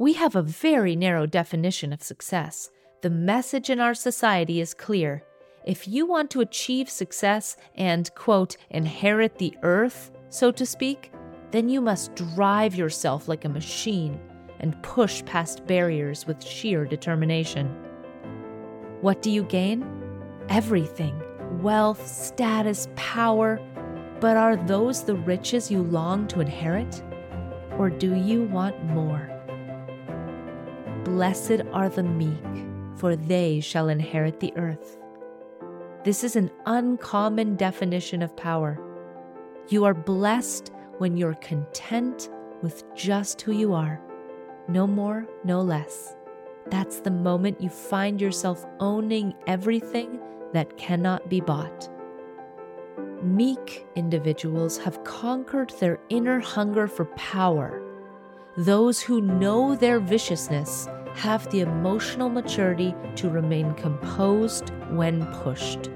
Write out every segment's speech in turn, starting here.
We have a very narrow definition of success. The message in our society is clear. If you want to achieve success and, quote, inherit the earth, so to speak, then you must drive yourself like a machine and push past barriers with sheer determination. What do you gain? Everything wealth, status, power. But are those the riches you long to inherit? Or do you want more? Blessed are the meek, for they shall inherit the earth. This is an uncommon definition of power. You are blessed when you're content with just who you are, no more, no less. That's the moment you find yourself owning everything that cannot be bought. Meek individuals have conquered their inner hunger for power. Those who know their viciousness have the emotional maturity to remain composed when pushed.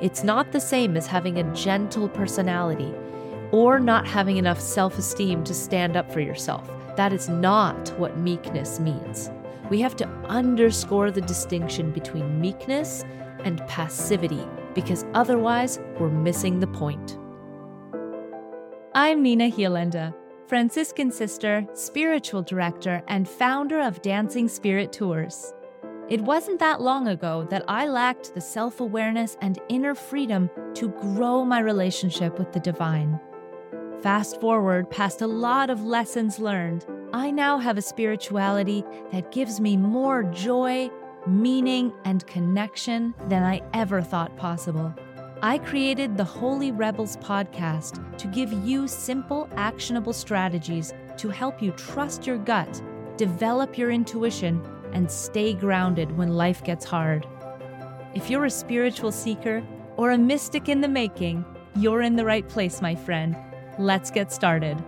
It's not the same as having a gentle personality or not having enough self esteem to stand up for yourself. That is not what meekness means. We have to underscore the distinction between meekness and passivity because otherwise we're missing the point. I'm Nina Hielenda Franciscan sister, spiritual director, and founder of Dancing Spirit Tours. It wasn't that long ago that I lacked the self awareness and inner freedom to grow my relationship with the divine. Fast forward past a lot of lessons learned, I now have a spirituality that gives me more joy, meaning, and connection than I ever thought possible. I created the Holy Rebels podcast to give you simple, actionable strategies to help you trust your gut, develop your intuition, and stay grounded when life gets hard. If you're a spiritual seeker or a mystic in the making, you're in the right place, my friend. Let's get started.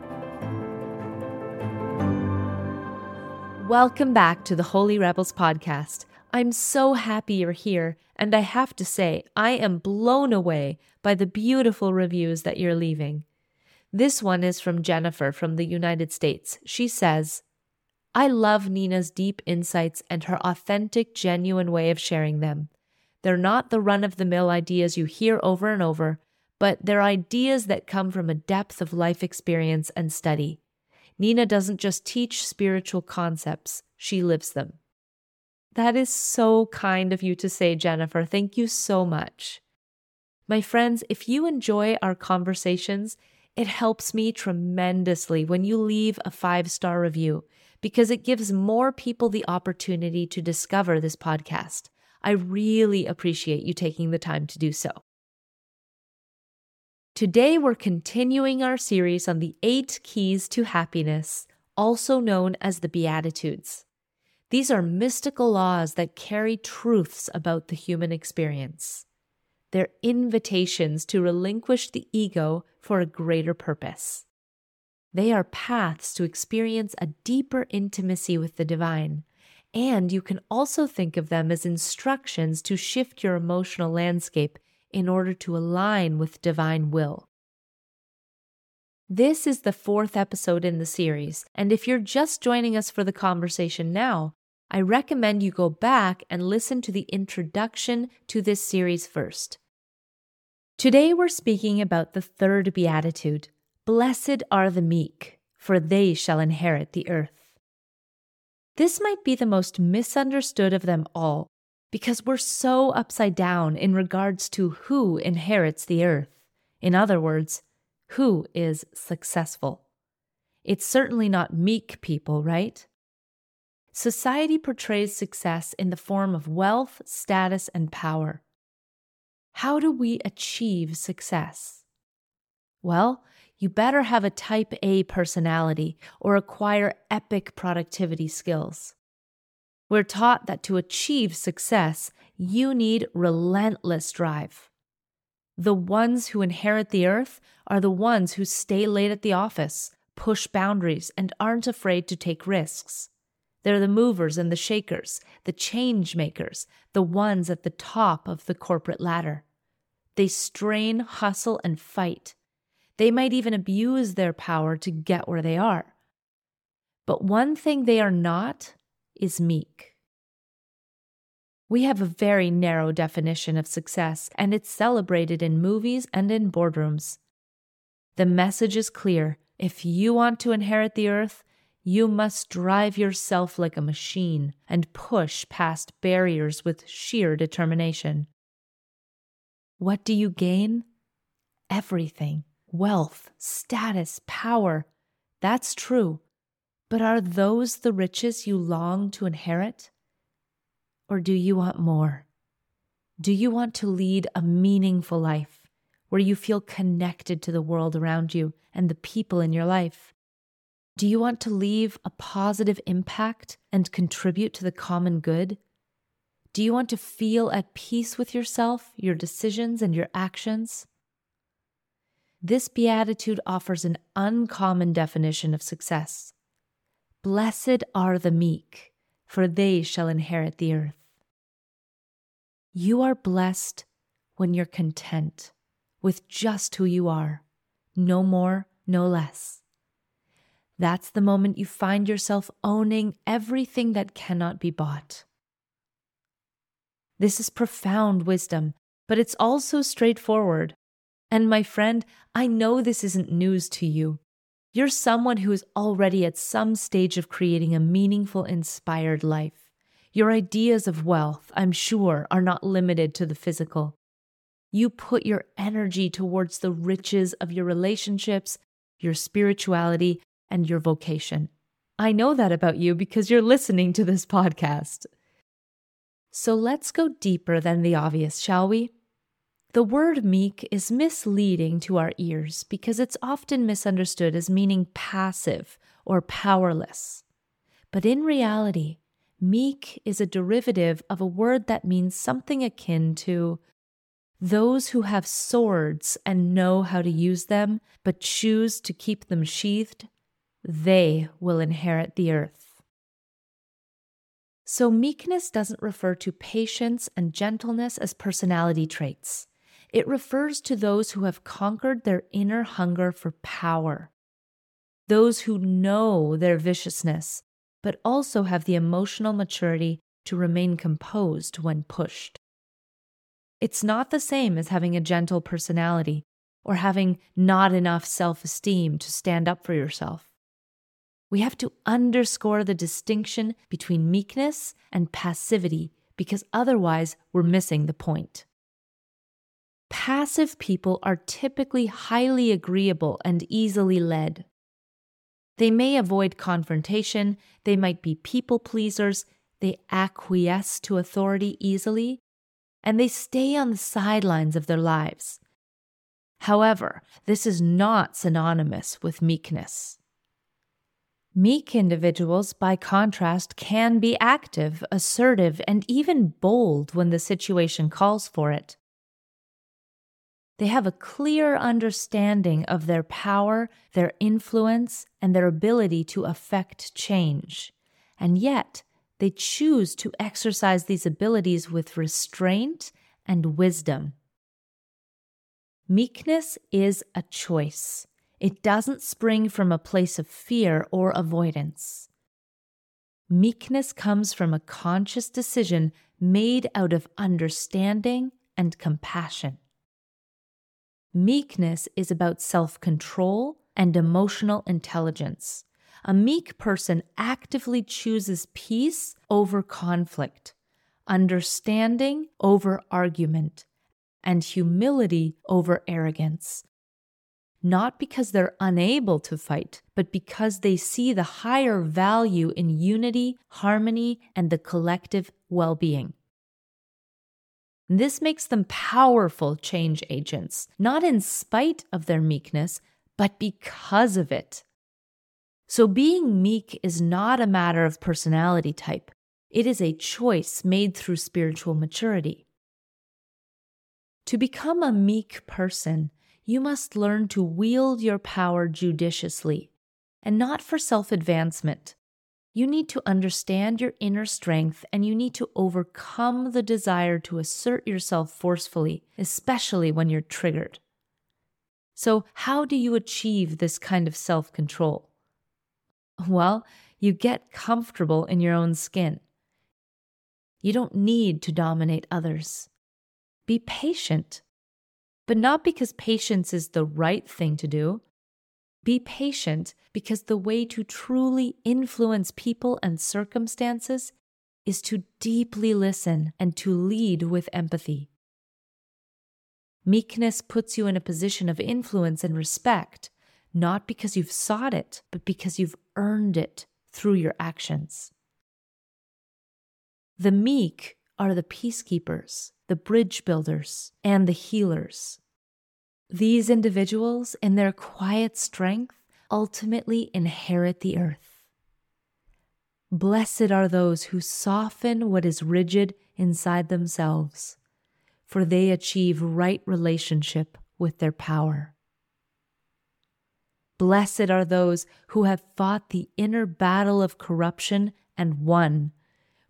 Welcome back to the Holy Rebels podcast. I'm so happy you're here, and I have to say, I am blown away by the beautiful reviews that you're leaving. This one is from Jennifer from the United States. She says, I love Nina's deep insights and her authentic, genuine way of sharing them. They're not the run of the mill ideas you hear over and over, but they're ideas that come from a depth of life experience and study. Nina doesn't just teach spiritual concepts, she lives them. That is so kind of you to say, Jennifer. Thank you so much. My friends, if you enjoy our conversations, it helps me tremendously when you leave a five star review because it gives more people the opportunity to discover this podcast. I really appreciate you taking the time to do so. Today, we're continuing our series on the eight keys to happiness, also known as the Beatitudes. These are mystical laws that carry truths about the human experience. They're invitations to relinquish the ego for a greater purpose. They are paths to experience a deeper intimacy with the divine, and you can also think of them as instructions to shift your emotional landscape in order to align with divine will. This is the fourth episode in the series, and if you're just joining us for the conversation now, I recommend you go back and listen to the introduction to this series first. Today we're speaking about the third beatitude Blessed are the meek, for they shall inherit the earth. This might be the most misunderstood of them all because we're so upside down in regards to who inherits the earth. In other words, who is successful. It's certainly not meek people, right? Society portrays success in the form of wealth, status, and power. How do we achieve success? Well, you better have a type A personality or acquire epic productivity skills. We're taught that to achieve success, you need relentless drive. The ones who inherit the earth are the ones who stay late at the office, push boundaries, and aren't afraid to take risks. They're the movers and the shakers, the change makers, the ones at the top of the corporate ladder. They strain, hustle, and fight. They might even abuse their power to get where they are. But one thing they are not is meek. We have a very narrow definition of success, and it's celebrated in movies and in boardrooms. The message is clear if you want to inherit the earth, you must drive yourself like a machine and push past barriers with sheer determination. What do you gain? Everything wealth, status, power. That's true. But are those the riches you long to inherit? Or do you want more? Do you want to lead a meaningful life where you feel connected to the world around you and the people in your life? Do you want to leave a positive impact and contribute to the common good? Do you want to feel at peace with yourself, your decisions, and your actions? This beatitude offers an uncommon definition of success. Blessed are the meek, for they shall inherit the earth. You are blessed when you're content with just who you are, no more, no less. That's the moment you find yourself owning everything that cannot be bought. This is profound wisdom, but it's also straightforward. And my friend, I know this isn't news to you. You're someone who is already at some stage of creating a meaningful, inspired life. Your ideas of wealth, I'm sure, are not limited to the physical. You put your energy towards the riches of your relationships, your spirituality, and your vocation. I know that about you because you're listening to this podcast. So let's go deeper than the obvious, shall we? The word meek is misleading to our ears because it's often misunderstood as meaning passive or powerless. But in reality, meek is a derivative of a word that means something akin to those who have swords and know how to use them, but choose to keep them sheathed, they will inherit the earth. So, meekness doesn't refer to patience and gentleness as personality traits. It refers to those who have conquered their inner hunger for power, those who know their viciousness, but also have the emotional maturity to remain composed when pushed. It's not the same as having a gentle personality or having not enough self esteem to stand up for yourself. We have to underscore the distinction between meekness and passivity because otherwise we're missing the point. Passive people are typically highly agreeable and easily led. They may avoid confrontation, they might be people pleasers, they acquiesce to authority easily, and they stay on the sidelines of their lives. However, this is not synonymous with meekness. Meek individuals, by contrast, can be active, assertive, and even bold when the situation calls for it. They have a clear understanding of their power, their influence, and their ability to affect change. And yet, they choose to exercise these abilities with restraint and wisdom. Meekness is a choice. It doesn't spring from a place of fear or avoidance. Meekness comes from a conscious decision made out of understanding and compassion. Meekness is about self control and emotional intelligence. A meek person actively chooses peace over conflict, understanding over argument, and humility over arrogance, not because they're unable to fight, but because they see the higher value in unity, harmony, and the collective well being. This makes them powerful change agents, not in spite of their meekness, but because of it. So, being meek is not a matter of personality type, it is a choice made through spiritual maturity. To become a meek person, you must learn to wield your power judiciously and not for self advancement. You need to understand your inner strength and you need to overcome the desire to assert yourself forcefully, especially when you're triggered. So, how do you achieve this kind of self control? Well, you get comfortable in your own skin. You don't need to dominate others. Be patient, but not because patience is the right thing to do. Be patient because the way to truly influence people and circumstances is to deeply listen and to lead with empathy. Meekness puts you in a position of influence and respect, not because you've sought it, but because you've earned it through your actions. The meek are the peacekeepers, the bridge builders, and the healers. These individuals, in their quiet strength, ultimately inherit the earth. Blessed are those who soften what is rigid inside themselves, for they achieve right relationship with their power. Blessed are those who have fought the inner battle of corruption and won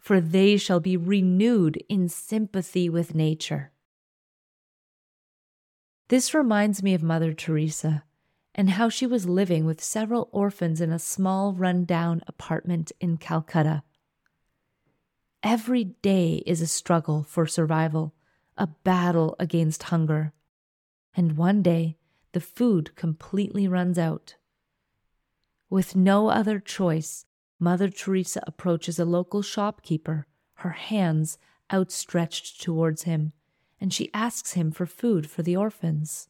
for they shall be renewed in sympathy with nature. This reminds me of Mother Teresa and how she was living with several orphans in a small, run-down apartment in Calcutta. Every day is a struggle for survival, a battle against hunger. And one day, the food completely runs out. With no other choice, Mother Teresa approaches a local shopkeeper, her hands outstretched towards him, and she asks him for food for the orphans.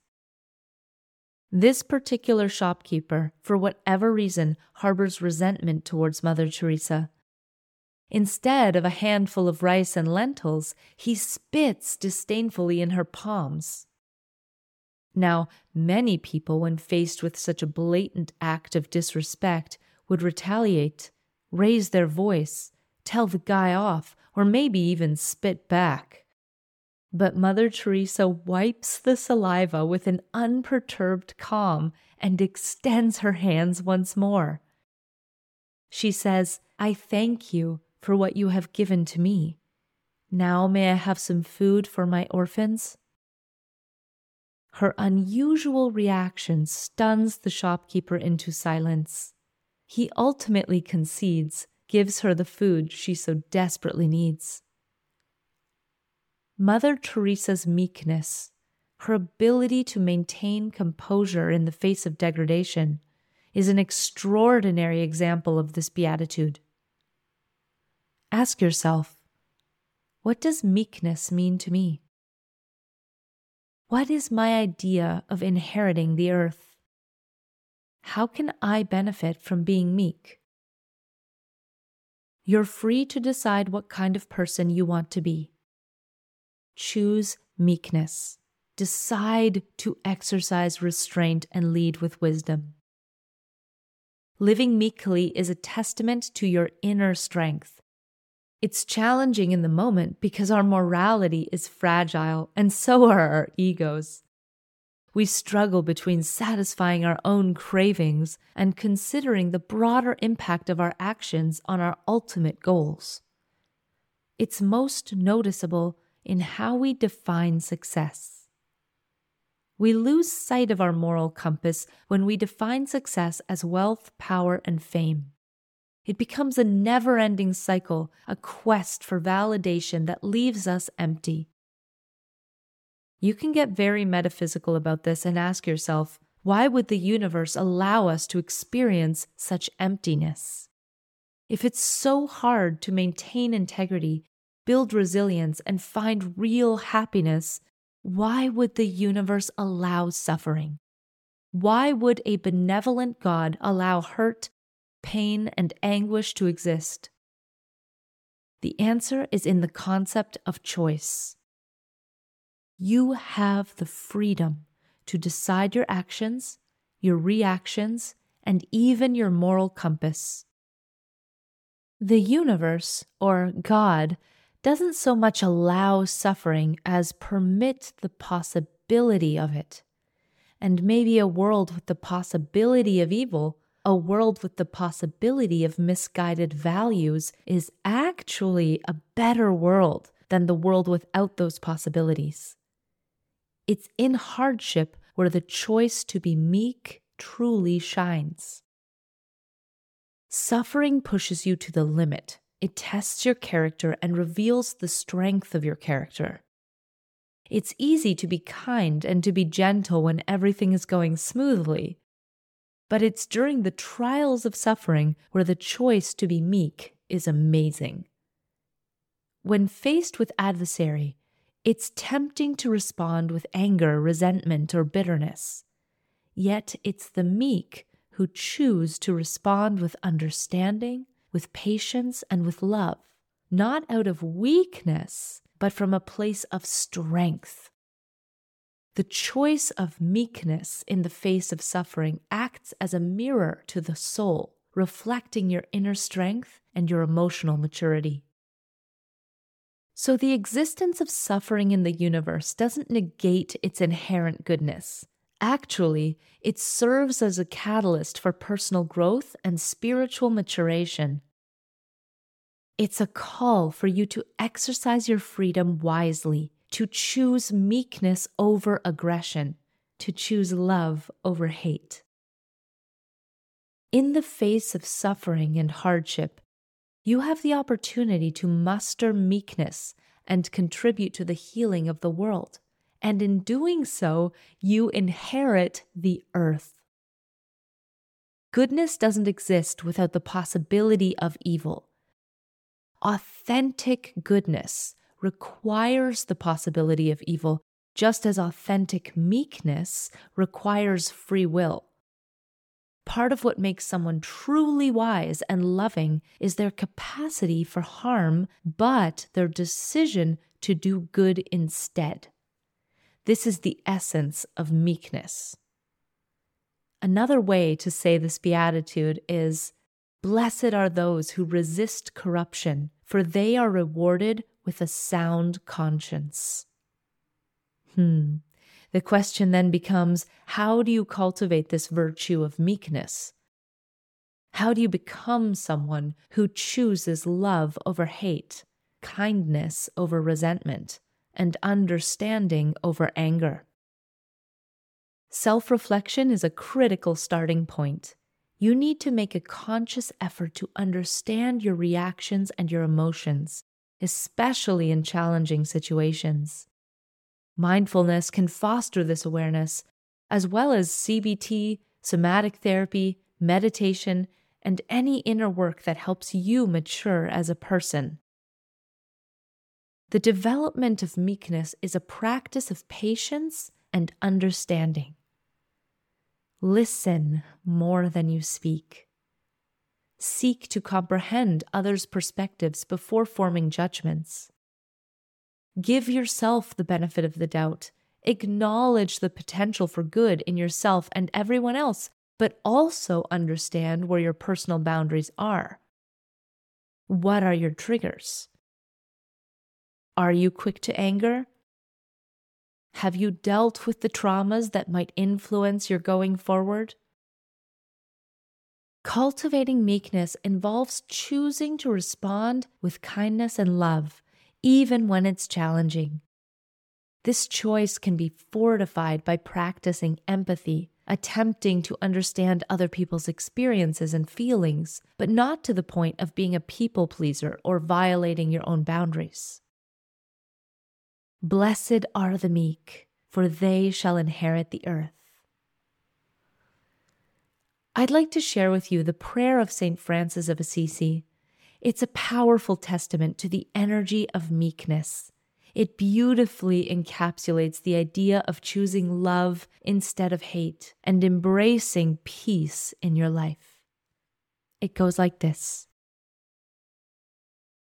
This particular shopkeeper, for whatever reason, harbors resentment towards Mother Teresa. Instead of a handful of rice and lentils, he spits disdainfully in her palms. Now, many people, when faced with such a blatant act of disrespect, would retaliate raise their voice, tell the guy off, or maybe even spit back. But Mother Teresa wipes the saliva with an unperturbed calm and extends her hands once more. She says, I thank you for what you have given to me. Now may I have some food for my orphans? Her unusual reaction stuns the shopkeeper into silence. He ultimately concedes, gives her the food she so desperately needs. Mother Teresa's meekness, her ability to maintain composure in the face of degradation, is an extraordinary example of this beatitude. Ask yourself, what does meekness mean to me? What is my idea of inheriting the earth? How can I benefit from being meek? You're free to decide what kind of person you want to be. Choose meekness. Decide to exercise restraint and lead with wisdom. Living meekly is a testament to your inner strength. It's challenging in the moment because our morality is fragile, and so are our egos. We struggle between satisfying our own cravings and considering the broader impact of our actions on our ultimate goals. It's most noticeable in how we define success. We lose sight of our moral compass when we define success as wealth, power, and fame. It becomes a never ending cycle, a quest for validation that leaves us empty. You can get very metaphysical about this and ask yourself why would the universe allow us to experience such emptiness? If it's so hard to maintain integrity, build resilience, and find real happiness, why would the universe allow suffering? Why would a benevolent God allow hurt, pain, and anguish to exist? The answer is in the concept of choice. You have the freedom to decide your actions, your reactions, and even your moral compass. The universe, or God, doesn't so much allow suffering as permit the possibility of it. And maybe a world with the possibility of evil, a world with the possibility of misguided values, is actually a better world than the world without those possibilities. It's in hardship where the choice to be meek truly shines. Suffering pushes you to the limit. It tests your character and reveals the strength of your character. It's easy to be kind and to be gentle when everything is going smoothly. But it's during the trials of suffering where the choice to be meek is amazing. When faced with adversary, it's tempting to respond with anger, resentment, or bitterness. Yet it's the meek who choose to respond with understanding, with patience, and with love, not out of weakness, but from a place of strength. The choice of meekness in the face of suffering acts as a mirror to the soul, reflecting your inner strength and your emotional maturity. So, the existence of suffering in the universe doesn't negate its inherent goodness. Actually, it serves as a catalyst for personal growth and spiritual maturation. It's a call for you to exercise your freedom wisely, to choose meekness over aggression, to choose love over hate. In the face of suffering and hardship, you have the opportunity to muster meekness and contribute to the healing of the world. And in doing so, you inherit the earth. Goodness doesn't exist without the possibility of evil. Authentic goodness requires the possibility of evil, just as authentic meekness requires free will. Part of what makes someone truly wise and loving is their capacity for harm, but their decision to do good instead. This is the essence of meekness. Another way to say this beatitude is Blessed are those who resist corruption, for they are rewarded with a sound conscience. Hmm. The question then becomes how do you cultivate this virtue of meekness? How do you become someone who chooses love over hate, kindness over resentment, and understanding over anger? Self reflection is a critical starting point you need to make a conscious effort to understand your reactions and your emotions, especially in challenging situations. Mindfulness can foster this awareness, as well as CBT, somatic therapy, meditation, and any inner work that helps you mature as a person. The development of meekness is a practice of patience and understanding. Listen more than you speak. Seek to comprehend others' perspectives before forming judgments. Give yourself the benefit of the doubt. Acknowledge the potential for good in yourself and everyone else, but also understand where your personal boundaries are. What are your triggers? Are you quick to anger? Have you dealt with the traumas that might influence your going forward? Cultivating meekness involves choosing to respond with kindness and love, even when it's challenging. This choice can be fortified by practicing empathy, attempting to understand other people's experiences and feelings, but not to the point of being a people pleaser or violating your own boundaries. Blessed are the meek, for they shall inherit the earth. I'd like to share with you the prayer of St. Francis of Assisi. It's a powerful testament to the energy of meekness. It beautifully encapsulates the idea of choosing love instead of hate and embracing peace in your life. It goes like this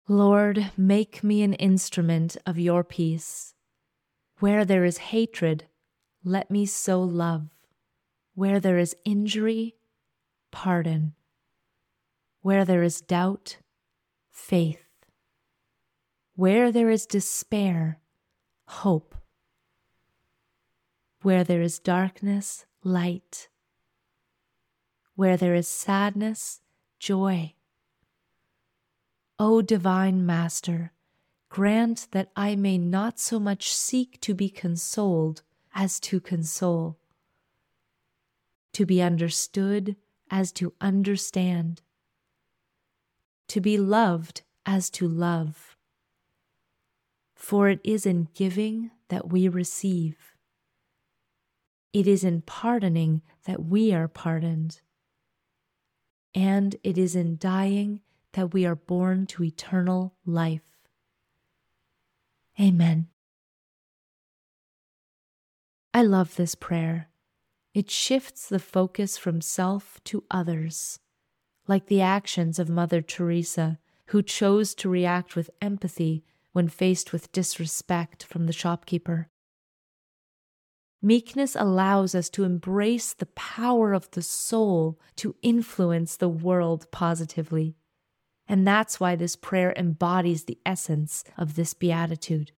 Lord, make me an instrument of your peace. Where there is hatred, let me sow love. Where there is injury, pardon. Where there is doubt, faith. Where there is despair, hope. Where there is darkness, light. Where there is sadness, joy. O Divine Master, grant that I may not so much seek to be consoled as to console, to be understood as to understand, to be loved as to love. For it is in giving that we receive. It is in pardoning that we are pardoned. And it is in dying that we are born to eternal life. Amen. I love this prayer. It shifts the focus from self to others, like the actions of Mother Teresa, who chose to react with empathy when faced with disrespect from the shopkeeper. Meekness allows us to embrace the power of the soul to influence the world positively. And that's why this prayer embodies the essence of this beatitude.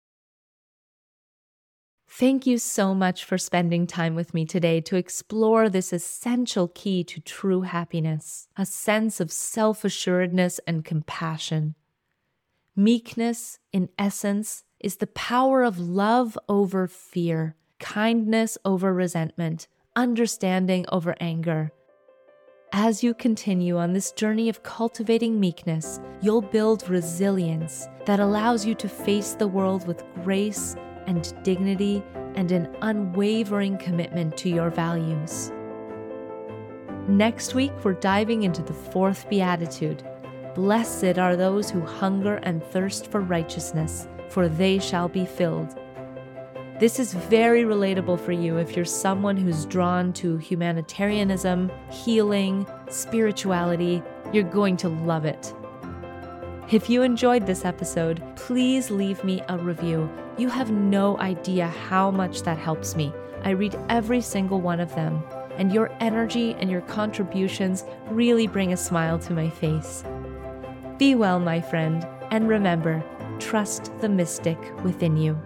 Thank you so much for spending time with me today to explore this essential key to true happiness a sense of self assuredness and compassion. Meekness, in essence, is the power of love over fear, kindness over resentment, understanding over anger. As you continue on this journey of cultivating meekness, you'll build resilience that allows you to face the world with grace and dignity and an unwavering commitment to your values. Next week, we're diving into the fourth beatitude Blessed are those who hunger and thirst for righteousness, for they shall be filled. This is very relatable for you if you're someone who's drawn to humanitarianism, healing, spirituality. You're going to love it. If you enjoyed this episode, please leave me a review. You have no idea how much that helps me. I read every single one of them, and your energy and your contributions really bring a smile to my face. Be well, my friend, and remember trust the mystic within you.